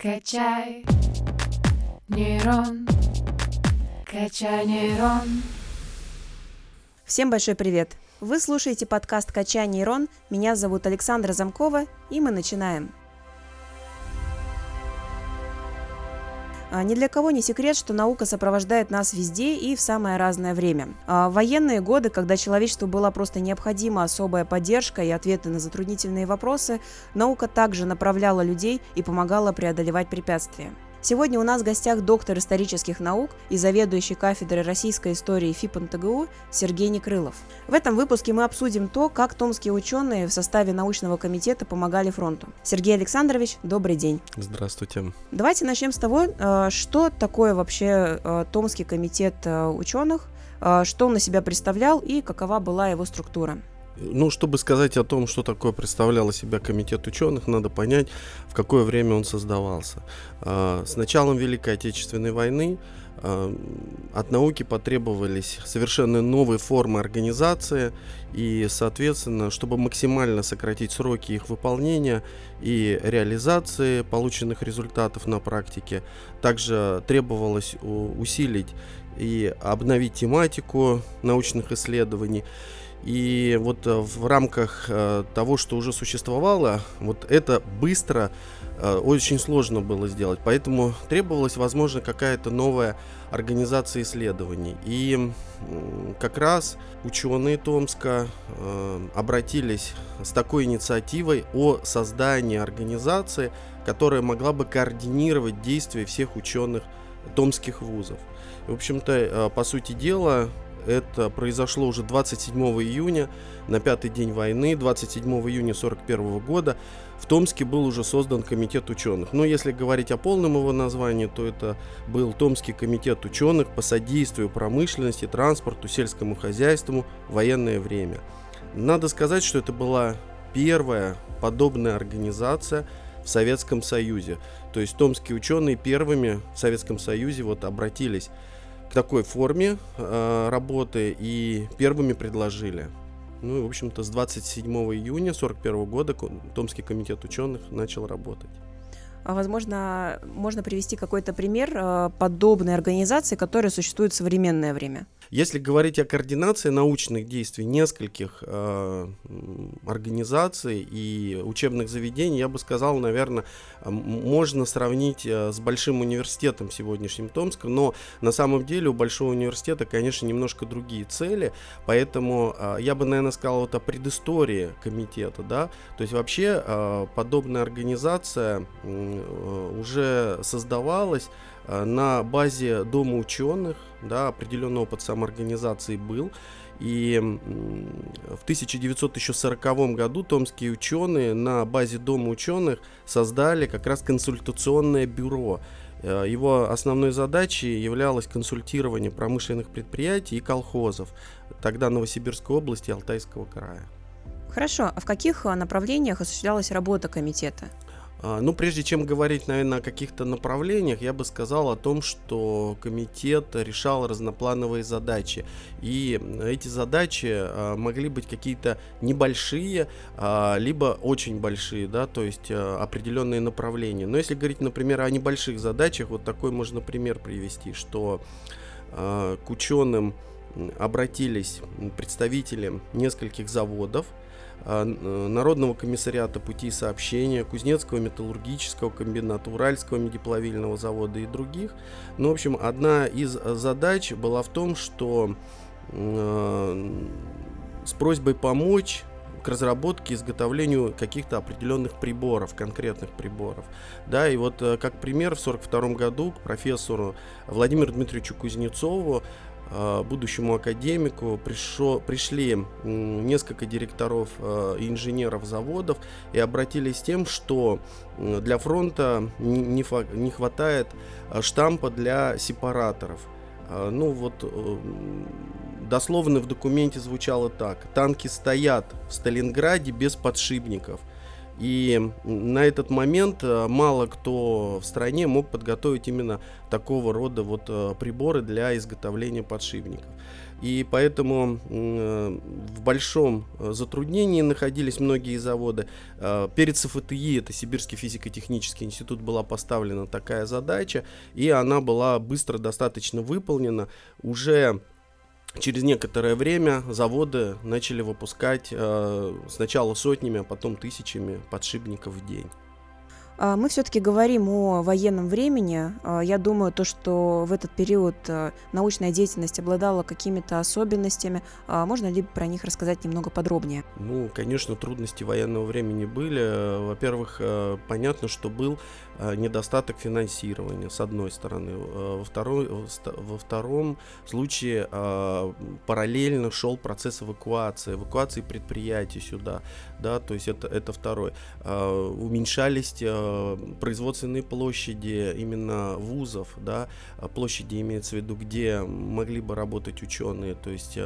Качай нейрон, качай нейрон. Всем большой привет! Вы слушаете подкаст «Качай нейрон». Меня зовут Александра Замкова, и мы начинаем. Ни для кого не секрет, что наука сопровождает нас везде и в самое разное время. А, в военные годы, когда человечеству была просто необходима особая поддержка и ответы на затруднительные вопросы, наука также направляла людей и помогала преодолевать препятствия. Сегодня у нас в гостях доктор исторических наук и заведующий кафедрой российской истории ФИПНТГУ Сергей Некрылов. В этом выпуске мы обсудим то, как томские ученые в составе научного комитета помогали фронту. Сергей Александрович, добрый день. Здравствуйте. Давайте начнем с того, э, что такое вообще э, Томский комитет э, ученых, что он на себя представлял и какова была его структура. Ну, чтобы сказать о том, что такое представлял себя комитет ученых, надо понять, в какое время он создавался. А, с началом Великой Отечественной войны а, от науки потребовались совершенно новые формы организации и, соответственно, чтобы максимально сократить сроки их выполнения и реализации полученных результатов на практике, также требовалось усилить и обновить тематику научных исследований. И вот э, в рамках э, того, что уже существовало, вот это быстро э, очень сложно было сделать. Поэтому требовалась, возможно, какая-то новая организация исследований. И как раз ученые Томска обратились с такой инициативой о создании организации, которая могла бы координировать действия всех ученых томских вузов. В общем-то, по сути дела, это произошло уже 27 июня, на пятый день войны, 27 июня 1941 года. В Томске был уже создан комитет ученых. Но если говорить о полном его названии, то это был Томский комитет ученых по содействию промышленности, транспорту, сельскому хозяйству военное время. Надо сказать, что это была первая подобная организация в Советском Союзе. То есть томские ученые первыми в Советском Союзе вот обратились такой форме э, работы и первыми предложили. Ну и, в общем-то, с 27 июня 1941 года Томский комитет ученых начал работать. А, возможно, можно привести какой-то пример э, подобной организации, которая существует в современное время. Если говорить о координации научных действий нескольких э, организаций и учебных заведений, я бы сказал, наверное, можно сравнить э, с большим университетом сегодняшним Томском, но на самом деле у большого университета, конечно, немножко другие цели, поэтому э, я бы, наверное, сказал вот о предыстории комитета, да, то есть вообще э, подобная организация э, уже создавалась Э, на базе Дома ученых, да, определенный опыт самоорганизации был. И в 1940 году томские ученые на базе Дома ученых создали как раз консультационное бюро. Э, его основной задачей являлось консультирование промышленных предприятий и колхозов, тогда Новосибирской области и Алтайского края. Хорошо, а в каких э, направлениях осуществлялась работа комитета? А, ну, прежде чем говорить, наверное, о каких-то направлениях, я бы сказал о том, что комитет решал разноплановые задачи. И эти задачи а, могли быть какие-то небольшие, а, либо очень большие, да, то есть определенные направления. Но если говорить, например, о небольших задачах, вот такой можно пример привести, что к ученым обратились представители нескольких заводов, Народного комиссариата путей сообщения, Кузнецкого металлургического комбината, Уральского медиплавильного завода и других. Ну, в общем, одна из задач была в том, что э, с просьбой помочь к разработке, изготовлению каких-то определенных приборов, конкретных приборов. Да, и вот э, как пример в 1942 году к профессору Владимиру Дмитриевичу Кузнецову Э, будущему академику пришло, пришли несколько директоров э, и инженеров заводов и обратились с тем, что для фронта не, не хватает э, штампа для сепараторов. Ну вот дословно в документе звучало так. Танки стоят в Сталинграде без подшипников. И на этот момент э, мало кто в стране мог подготовить именно такого рода вот э, приборы для изготовления подшипников. И поэтому э, в большом затруднении находились многие заводы. Перед СФТИ, это Сибирский физико-технический институт, была поставлена такая задача, и она была быстро достаточно выполнена. Уже Через некоторое время заводы начали выпускать э, сначала сотнями, а потом тысячами подшипников в день. А, мы все-таки говорим о военном времени. А, я думаю, то, что в этот период э, научная деятельность обладала какими-то особенностями. А, можно ли про них рассказать немного подробнее? Ну, конечно, трудности военного времени были. Во-первых, э, понятно, что был Э, недостаток финансирования, с одной стороны. Э, во, второй, во втором случае э, параллельно шел процесс эвакуации, эвакуации предприятий сюда, да, то есть это, это второй. Уменьшались производственные площади именно вузов, да, площади имеется в виду, где могли бы работать ученые, то есть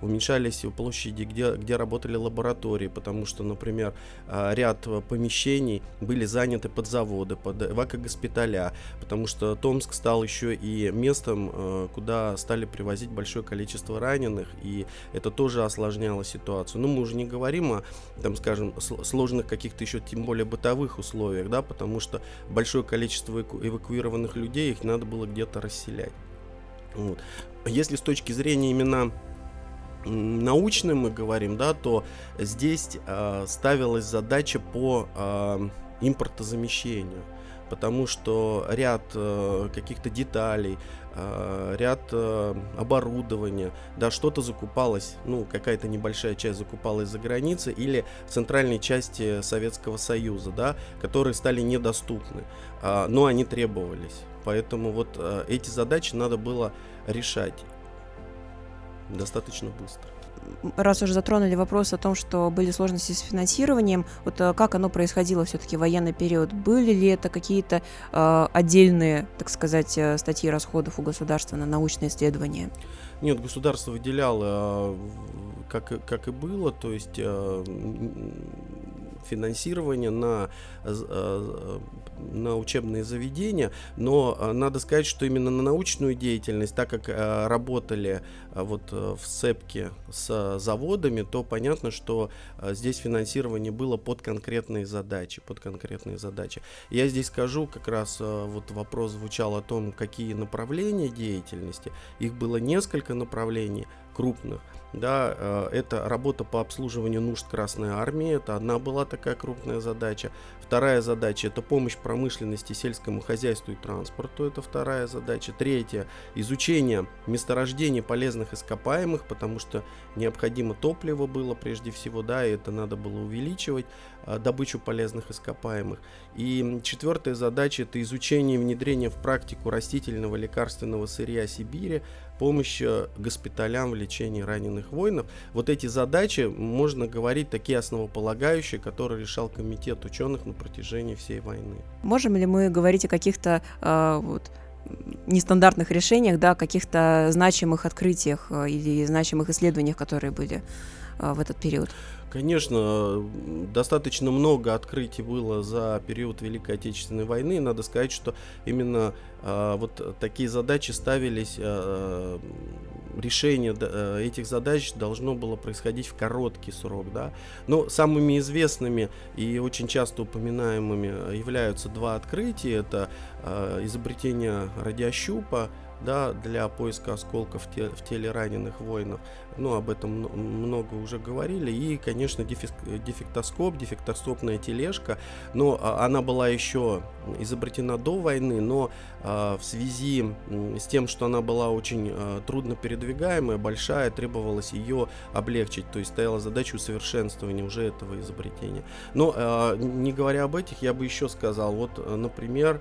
уменьшались площади, где, где работали лаборатории, потому что, например, ряд помещений были заняты под заводы, под эвакогоспиталя, потому что Томск стал еще и местом, э, куда стали привозить большое количество раненых, и это тоже осложняло ситуацию. Но мы уже не говорим о, там, скажем, сложных каких-то еще тем более бытовых условиях, да, потому что большое количество эвакуированных людей, их надо было где-то расселять. Вот. Если с точки зрения именно научным мы говорим, да, то здесь э, ставилась задача по э, импортозамещению потому что ряд э, каких-то деталей, э, ряд э, оборудования, да, что-то закупалось, ну, какая-то небольшая часть закупалась за границей или в центральной части Советского Союза, да, которые стали недоступны, э, но они требовались. Поэтому вот э, эти задачи надо было решать достаточно быстро раз уже затронули вопрос о том, что были сложности с финансированием, вот э, как оно происходило все-таки в военный период? Были ли это какие-то э, отдельные, так сказать, э, статьи расходов у государства на научные исследования? Нет, государство выделяло, как, как и было, то есть финансирование на, э, на учебные заведения, но э, надо сказать, что именно на научную деятельность, так как э, работали вот в СЭПКе с заводами, то понятно, что здесь финансирование было под конкретные задачи, под конкретные задачи. Я здесь скажу, как раз вот вопрос звучал о том, какие направления деятельности. Их было несколько направлений крупных да, э, это работа по обслуживанию нужд Красной Армии, это одна была такая крупная задача. Вторая задача – это помощь промышленности, сельскому хозяйству и транспорту, это вторая задача. Третья – изучение месторождений полезных ископаемых, потому что необходимо топливо было прежде всего, да, и это надо было увеличивать, добычу полезных ископаемых. И четвертая задача – это изучение и внедрение в практику растительного лекарственного сырья Сибири, помощь госпиталям в лечении раненых воинов. Вот эти задачи, можно говорить, такие основополагающие, которые решал комитет ученых на протяжении всей войны. Можем ли мы говорить о каких-то э, вот, нестандартных решениях, да, каких-то значимых открытиях или значимых исследованиях, которые были в этот период? Конечно, достаточно много открытий было за период Великой Отечественной войны. Надо сказать, что именно э, вот такие задачи ставились, э, решение э, этих задач должно было происходить в короткий срок. Да? Но самыми известными и очень часто упоминаемыми являются два открытия. Это э, изобретение радиощупа да, для поиска осколков в, те, в теле раненых воинов. Ну, об этом много уже говорили. И, конечно, дефектоскоп, дефектоскопная тележка. Но а, она была еще изобретена до войны, но а, в связи с тем, что она была очень а, трудно передвигаемая, большая, требовалось ее облегчить. То есть стояла задача усовершенствования уже этого изобретения. Но не говоря об этих, я бы еще сказал, вот, например,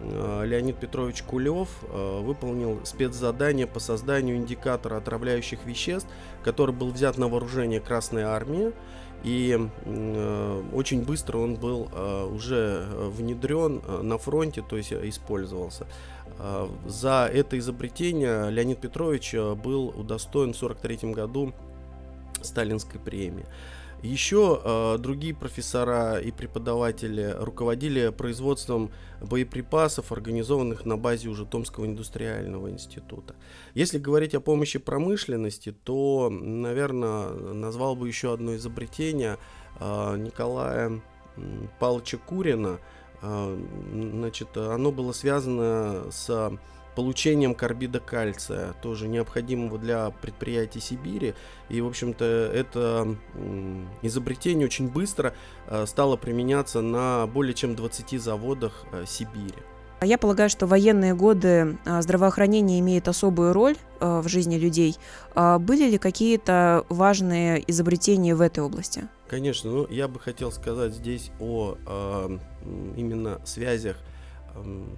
Леонид Петрович Кулев а, выполнил спецзадание по созданию индикатора отравляющих веществ, который был взят на вооружение Красной Армии. И э, очень быстро он был э, уже внедрен э, на фронте, то есть использовался. Э, за это изобретение Леонид Петрович был удостоен в 1943 году Сталинской премии. Еще э, другие профессора и преподаватели руководили производством боеприпасов, организованных на базе уже Томского индустриального института. Если говорить о помощи промышленности, то, наверное, назвал бы еще одно изобретение э, Николая Павловича Курина. Э, значит, оно было связано с получением карбида кальция, тоже необходимого для предприятий Сибири. И, в общем-то, это изобретение очень быстро э, стало применяться на более чем 20 заводах э, Сибири. Я полагаю, что военные годы э, здравоохранение имеет особую роль в жизни людей. А были ли какие-то важные изобретения в этой области? Конечно, ну я бы хотел сказать здесь о именно связях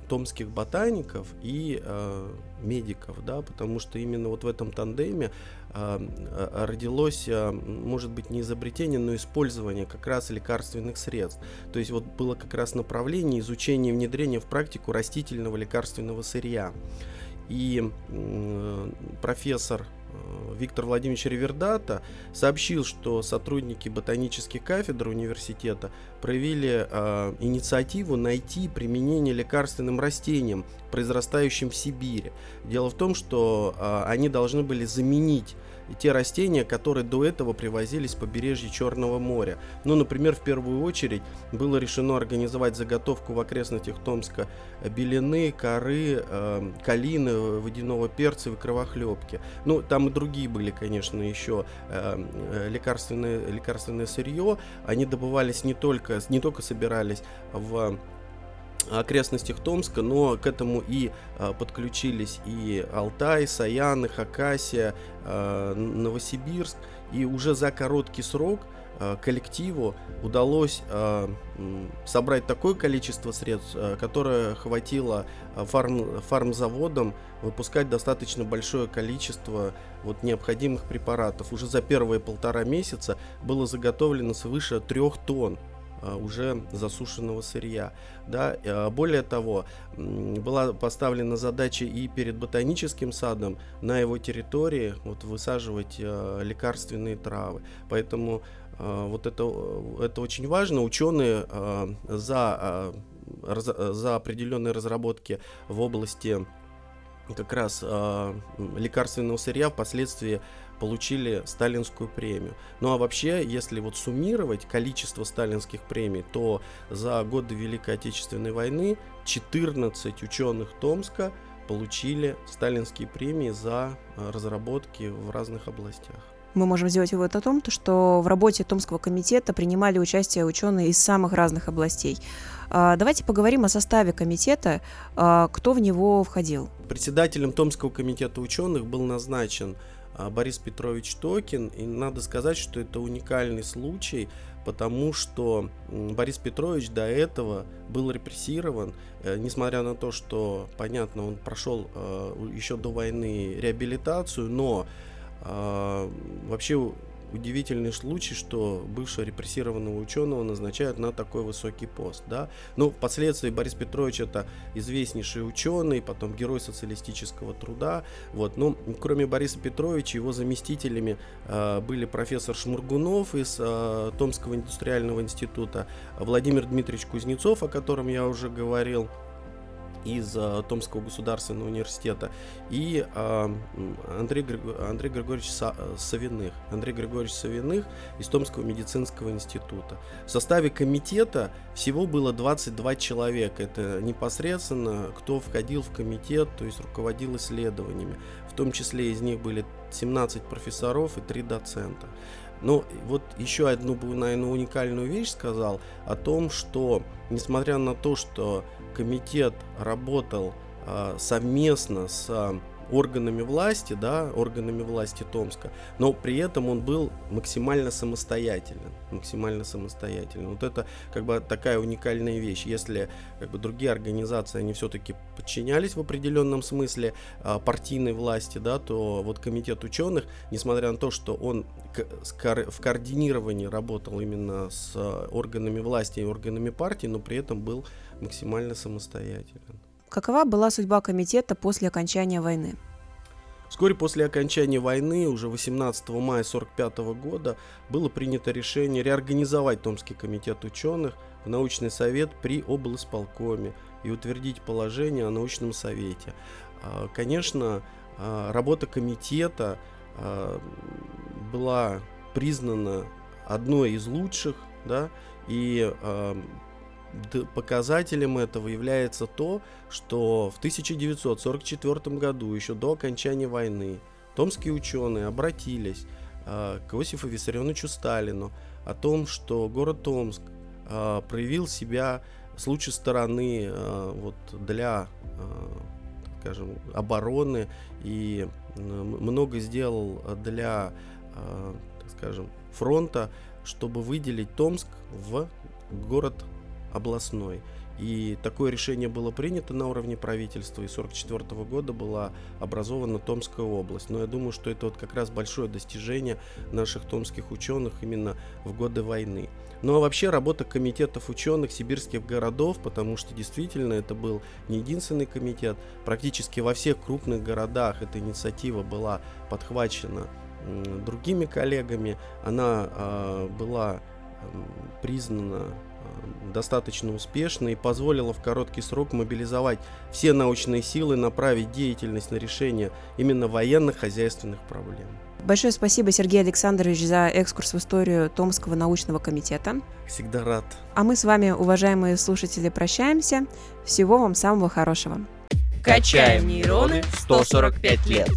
томских ботаников и э, медиков, да, потому что именно вот в этом тандеме э, родилось, э, может быть, не изобретение, но использование как раз лекарственных средств. То есть вот было как раз направление изучения и внедрения в практику растительного лекарственного сырья. И э, профессор Э, Виктор Владимирович Ривердата сообщил, что сотрудники ботанических кафедр университета проявили э, инициативу найти применение лекарственным растениям, произрастающим в Сибири. Дело в том, что э, они должны были заменить и те растения, которые до этого привозились с побережья Черного моря. Ну, например, в первую очередь было решено организовать заготовку в окрестностях Томска белины, коры, э, калины, водяного перца и кровохлебки. Ну, там и другие были, конечно, еще э, э лекарственные, лекарственное сырье. Они добывались не только, не только собирались в окрестностях Томска, но к этому и а, подключились и Алтай, Саяны, Хакасия, а, Новосибирск. И уже за короткий срок а, коллективу удалось а, собрать такое количество средств, а, которое хватило фарм, фармзаводам выпускать достаточно большое количество вот необходимых препаратов. Уже за первые полтора месяца было заготовлено свыше трех тонн уже засушенного сырья. Да? А, более того, была поставлена задача и перед ботаническим садом на его территории вот, высаживать а, лекарственные травы. Поэтому вот это, это очень важно. Ученые за, за определенные разработки в области как раз э, лекарственного сырья впоследствии получили сталинскую премию. Ну а вообще, если вот суммировать количество сталинских премий, то за годы Великой Отечественной войны 14 ученых Томска получили сталинские премии за э, разработки в разных областях мы можем сделать вывод о том, что в работе Томского комитета принимали участие ученые из самых разных областей. А, давайте поговорим о составе комитета, а, кто в него входил. Председателем Томского комитета ученых был назначен а, Борис Петрович Токин. И надо сказать, что это уникальный случай, потому что Борис Петрович до этого был репрессирован, э, несмотря на то, что, понятно, он прошел э, еще до войны реабилитацию, но а, вообще удивительный случай, что бывшего репрессированного ученого назначают на такой высокий пост. Да? Ну, впоследствии Борис Петрович это известнейший ученый, потом герой социалистического труда. Вот. Но кроме Бориса Петровича, его заместителями э, были профессор Шмургунов из э, Томского индустриального института, Владимир Дмитриевич Кузнецов, о котором я уже говорил, из uh, Томского государственного университета и uh, Андрей, Андрей Григорьевич Са, Савиных. Андрей Григорьевич Савиных из Томского медицинского института. В составе комитета всего было 22 человека. Это непосредственно кто входил в комитет, то есть руководил исследованиями. В том числе из них были 17 профессоров и 3 доцента. Но вот еще одну, наверное, уникальную вещь сказал о том, что несмотря на то, что комитет работал э, совместно с органами власти, да, органами власти Томска, но при этом он был максимально самостоятельным, максимально самостоятельным. Вот это как бы такая уникальная вещь. Если как бы другие организации, они все-таки подчинялись в определенном смысле а, партийной власти, да, то вот комитет ученых, несмотря на то, что он в координировании работал именно с органами власти и органами партии, но при этом был максимально самостоятелен. Какова была судьба комитета после окончания войны? Вскоре после окончания войны, уже 18 мая 1945 года, было принято решение реорганизовать Томский комитет ученых в научный совет при облсполкоме и утвердить положение о научном совете. А, конечно, а, работа комитета а, была признана одной из лучших, да, и показателем этого является то, что в 1944 году, еще до окончания войны, томские ученые обратились э, к Иосифу Виссарионовичу Сталину о том, что город Томск э, проявил себя с лучшей стороны э, вот, для скажем, обороны и много сделал для, так скажем, фронта, чтобы выделить Томск в город областной. И такое решение было принято на уровне правительства, и 1944 года была образована Томская область. Но я думаю, что это вот как раз большое достижение наших томских ученых именно в годы войны. Ну а вообще работа комитетов ученых сибирских городов, потому что действительно это был не единственный комитет, практически во всех крупных городах эта инициатива была подхвачена другими коллегами, она э, была признана достаточно успешно и позволила в короткий срок мобилизовать все научные силы, направить деятельность на решение именно военно-хозяйственных проблем. Большое спасибо, Сергей Александрович, за экскурс в историю Томского научного комитета. Всегда рад. А мы с вами, уважаемые слушатели, прощаемся. Всего вам самого хорошего. Качаем нейроны 145 лет.